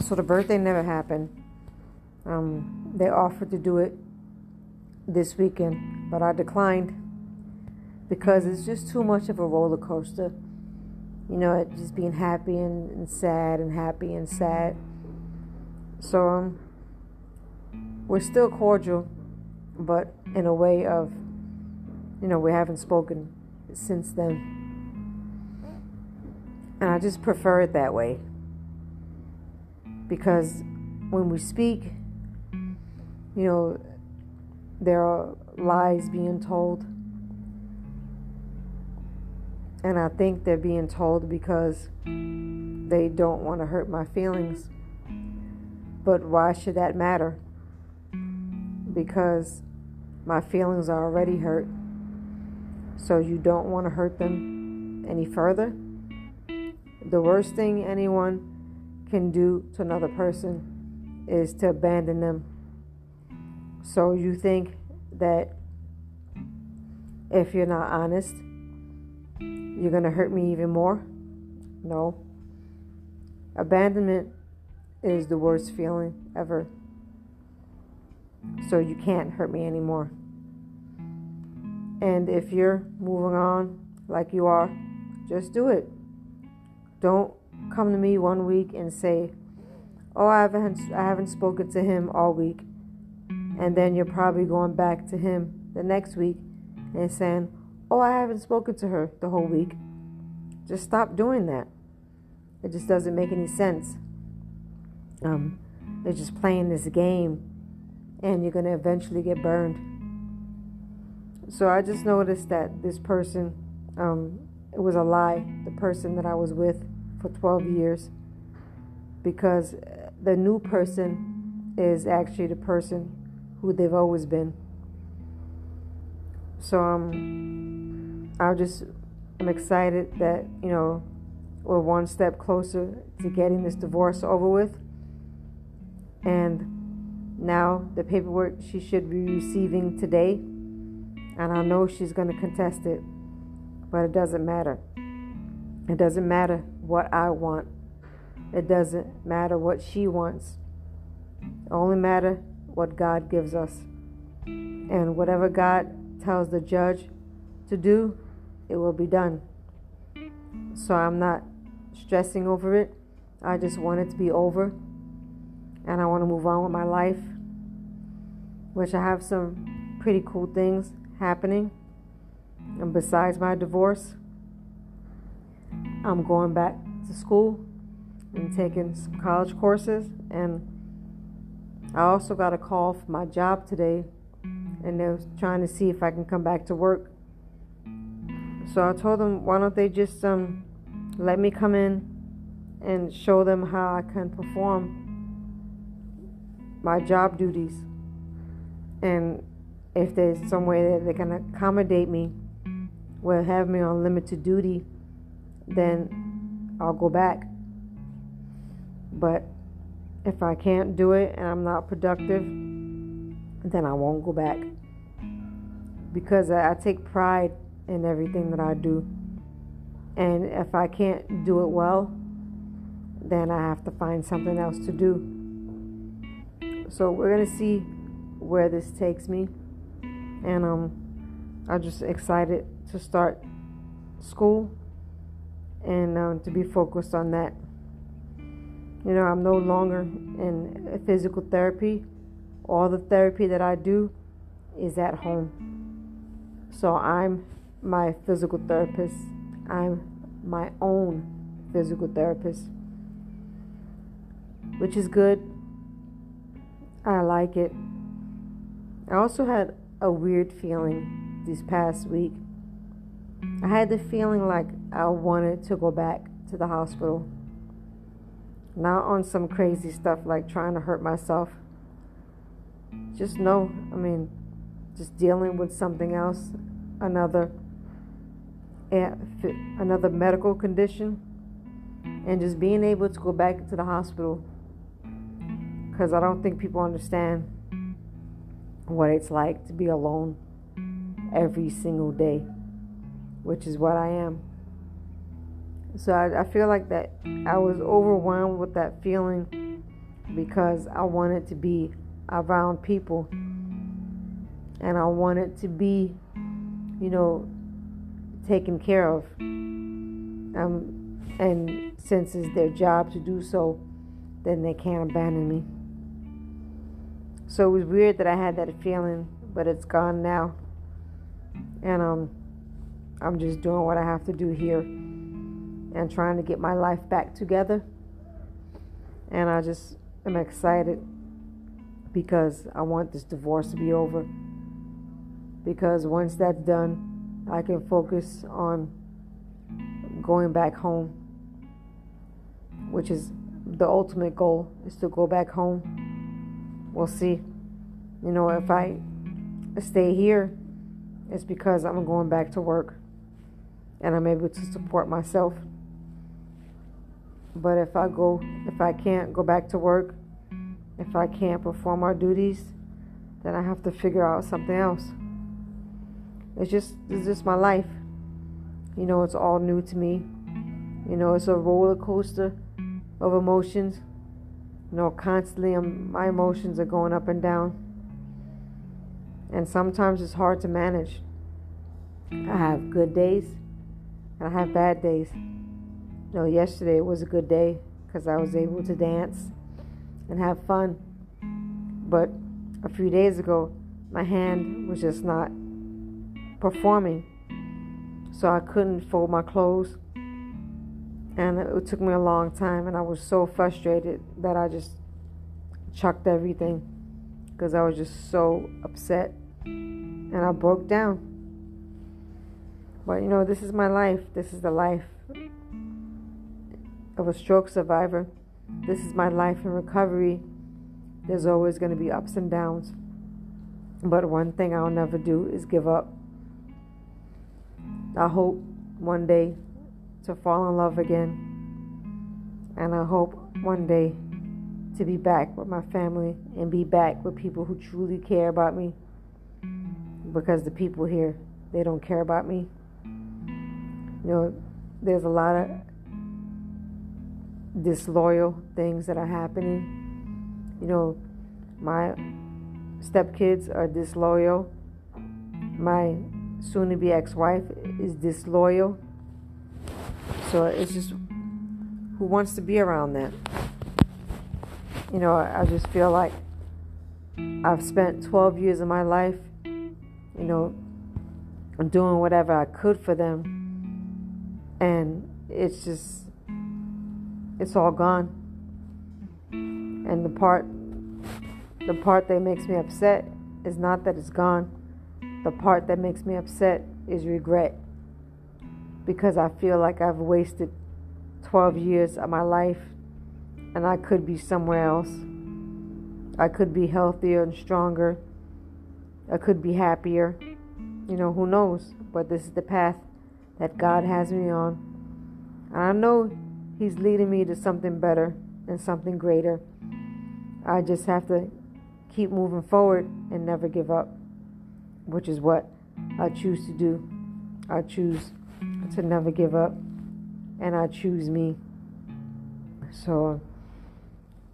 So the birthday never happened. Um, they offered to do it this weekend, but I declined because it's just too much of a roller coaster. You know, just being happy and, and sad and happy and sad. So um, we're still cordial, but in a way of, you know, we haven't spoken since then. And I just prefer it that way. Because when we speak, you know, there are lies being told. And I think they're being told because they don't want to hurt my feelings. But why should that matter? Because my feelings are already hurt. So you don't want to hurt them any further? The worst thing anyone can do to another person is to abandon them. So you think that if you're not honest, you're going to hurt me even more? No. Abandonment is the worst feeling ever. So you can't hurt me anymore. And if you're moving on like you are, just do it. Don't come to me one week and say, "Oh, I haven't I haven't spoken to him all week." And then you're probably going back to him the next week and saying, "Oh, I haven't spoken to her the whole week." Just stop doing that. It just doesn't make any sense. Um, they're just playing this game, and you're going to eventually get burned. So I just noticed that this person, um, it was a lie, the person that I was with for 12 years because the new person is actually the person who they've always been. So um, I'm just I'm excited that you know we're one step closer to getting this divorce over with, and now the paperwork she should be receiving today, and I know she's going to contest it, but it doesn't matter. It doesn't matter what I want. It doesn't matter what she wants. It only matter what God gives us. And whatever God tells the judge to do, it will be done. So I'm not stressing over it. I just want it to be over. And I want to move on with my life, which I have some pretty cool things happening. And besides my divorce, I'm going back to school and taking some college courses. And I also got a call from my job today, and they're trying to see if I can come back to work. So I told them, why don't they just um, let me come in and show them how I can perform my job duties. And if there's some way that they can accommodate me, will have me on limited duty then I'll go back. But if I can't do it and I'm not productive, then I won't go back. Because I, take pride in everything that I do. And if I can't do it well, then I have to find something else to do. So we're gonna see where this takes me. And um I'm just excited to start school and um, to be focused on that. You know, I'm no longer in physical therapy. All the therapy that I do is at home. So I'm my physical therapist. I'm my own physical therapist, which is good. I like it. I also had a weird feeling this past week I had the feeling like I wanted to go back to the hospital. Not on some crazy stuff like trying to hurt myself. Just no, I mean, just dealing with something else, another eh, another medical condition and just being able to go back to the hospital because I don't think people understand what it's like to be alone every single day which is what I am. So I, I feel like that I was overwhelmed with that feeling because I wanted to be around people and I wanted to be, you know, taken care of. Um, and since it's their job to do so, then they can't abandon me. So it was weird that I had that feeling, but it's gone now. And um, I'm just doing what I have to do here and trying to get my life back together. And I just am excited because I want this divorce to be over. Because once that's done, I can focus on going back home, which is the ultimate goal is to go back home. We'll see. You know, if I stay here, it's because I'm going back to work and I'm able to support myself. But if I go, if I can't go back to work, if I can't perform our duties, then I have to figure out something else. It's just, it's just my life. You know, it's all new to me. You know, it's a roller coaster of emotions. You know, constantly I'm, my emotions are going up and down. And sometimes it's hard to manage. I have good days and I have bad days. You know, yesterday was a good day because I was able to mm-hmm. dance and have fun. But a few days ago, my hand was just not performing. So I couldn't fold my clothes and it took me a long time, and I was so frustrated that I just chucked everything because I was just so upset and I broke down. But you know, this is my life. This is the life of a stroke survivor. This is my life in recovery. There's always going to be ups and downs. But one thing I'll never do is give up. I hope one day to fall in love again. And I hope one day to be back with my family and be back with people who truly care about me. Because the people here, they don't care about me. You know, there's a lot of disloyal things that are happening. You know, my stepkids are disloyal. My soon to be ex wife is disloyal. So it's just who wants to be around that? You know, I just feel like I've spent 12 years of my life, you know, I'm doing whatever I could for them. And it's just, it's all gone. And the part, the part that makes me upset is not that it's gone. The part that makes me upset is regret because I feel like I've wasted 12 years of my life and I could be somewhere else. I could be healthier and stronger. I could be happier. You know, who knows? But this is the path that God has me on. And I know He's leading me to something better and something greater. I just have to keep moving forward and never give up, which is what I choose to do. I choose to never give up, and I choose me. So,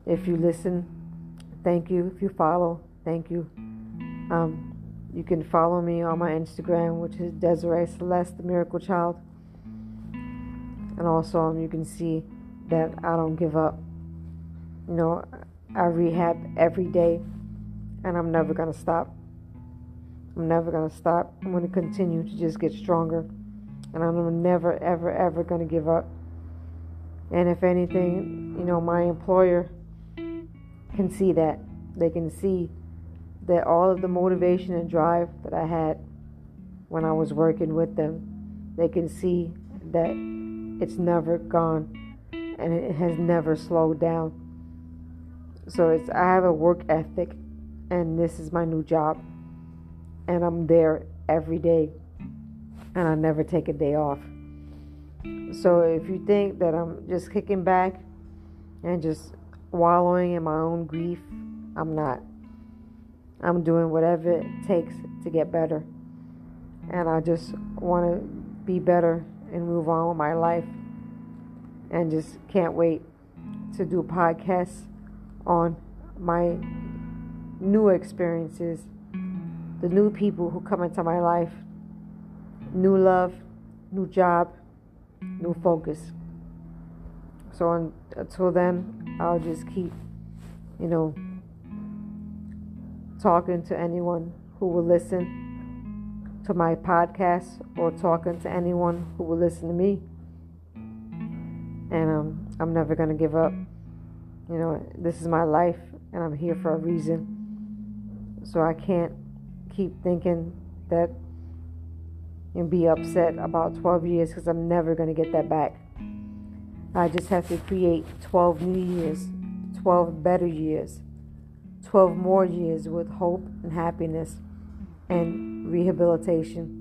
if you listen, thank you. If you follow, thank you. Um, you can follow me on my Instagram, which is Desiree Celeste, the Miracle Child. And also, um, you can see that I don't give up. You know, I rehab every day, and I'm never to stop. I'm never to stop. I'm to continue to just get stronger and I'm never, ever, ever to give up. And if anything, you know, my employer can see that. They can see that all of the motivation and drive that I had when I was working with them, they can see that it's never gone and it has never slowed down. So it's I have a work ethic and this is my new job and I'm there every day and I never take a day off. So if you think that I'm just kicking back and just wallowing in my own grief, I'm not. I'm doing whatever it takes to get better. And I just want to be better and move on with my life. And just can't wait to do podcasts on my new experiences, the new people who come into my life, new love, new job, new focus. So on, until then, I'll just keep, you know, talking to anyone who will listen to my podcast or talking to anyone who will listen to me. And um, I'm never going to give up. You know, this is my life and I'm here for a reason. So I can't keep thinking that and be upset about 12 years because I'm never going to get that back. I just have to create 12 new years, 12 better years, 12 more years with hope and happiness and rehabilitation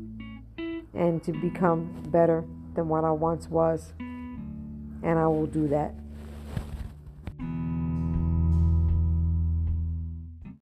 and to become better than what I once was. And I will do that.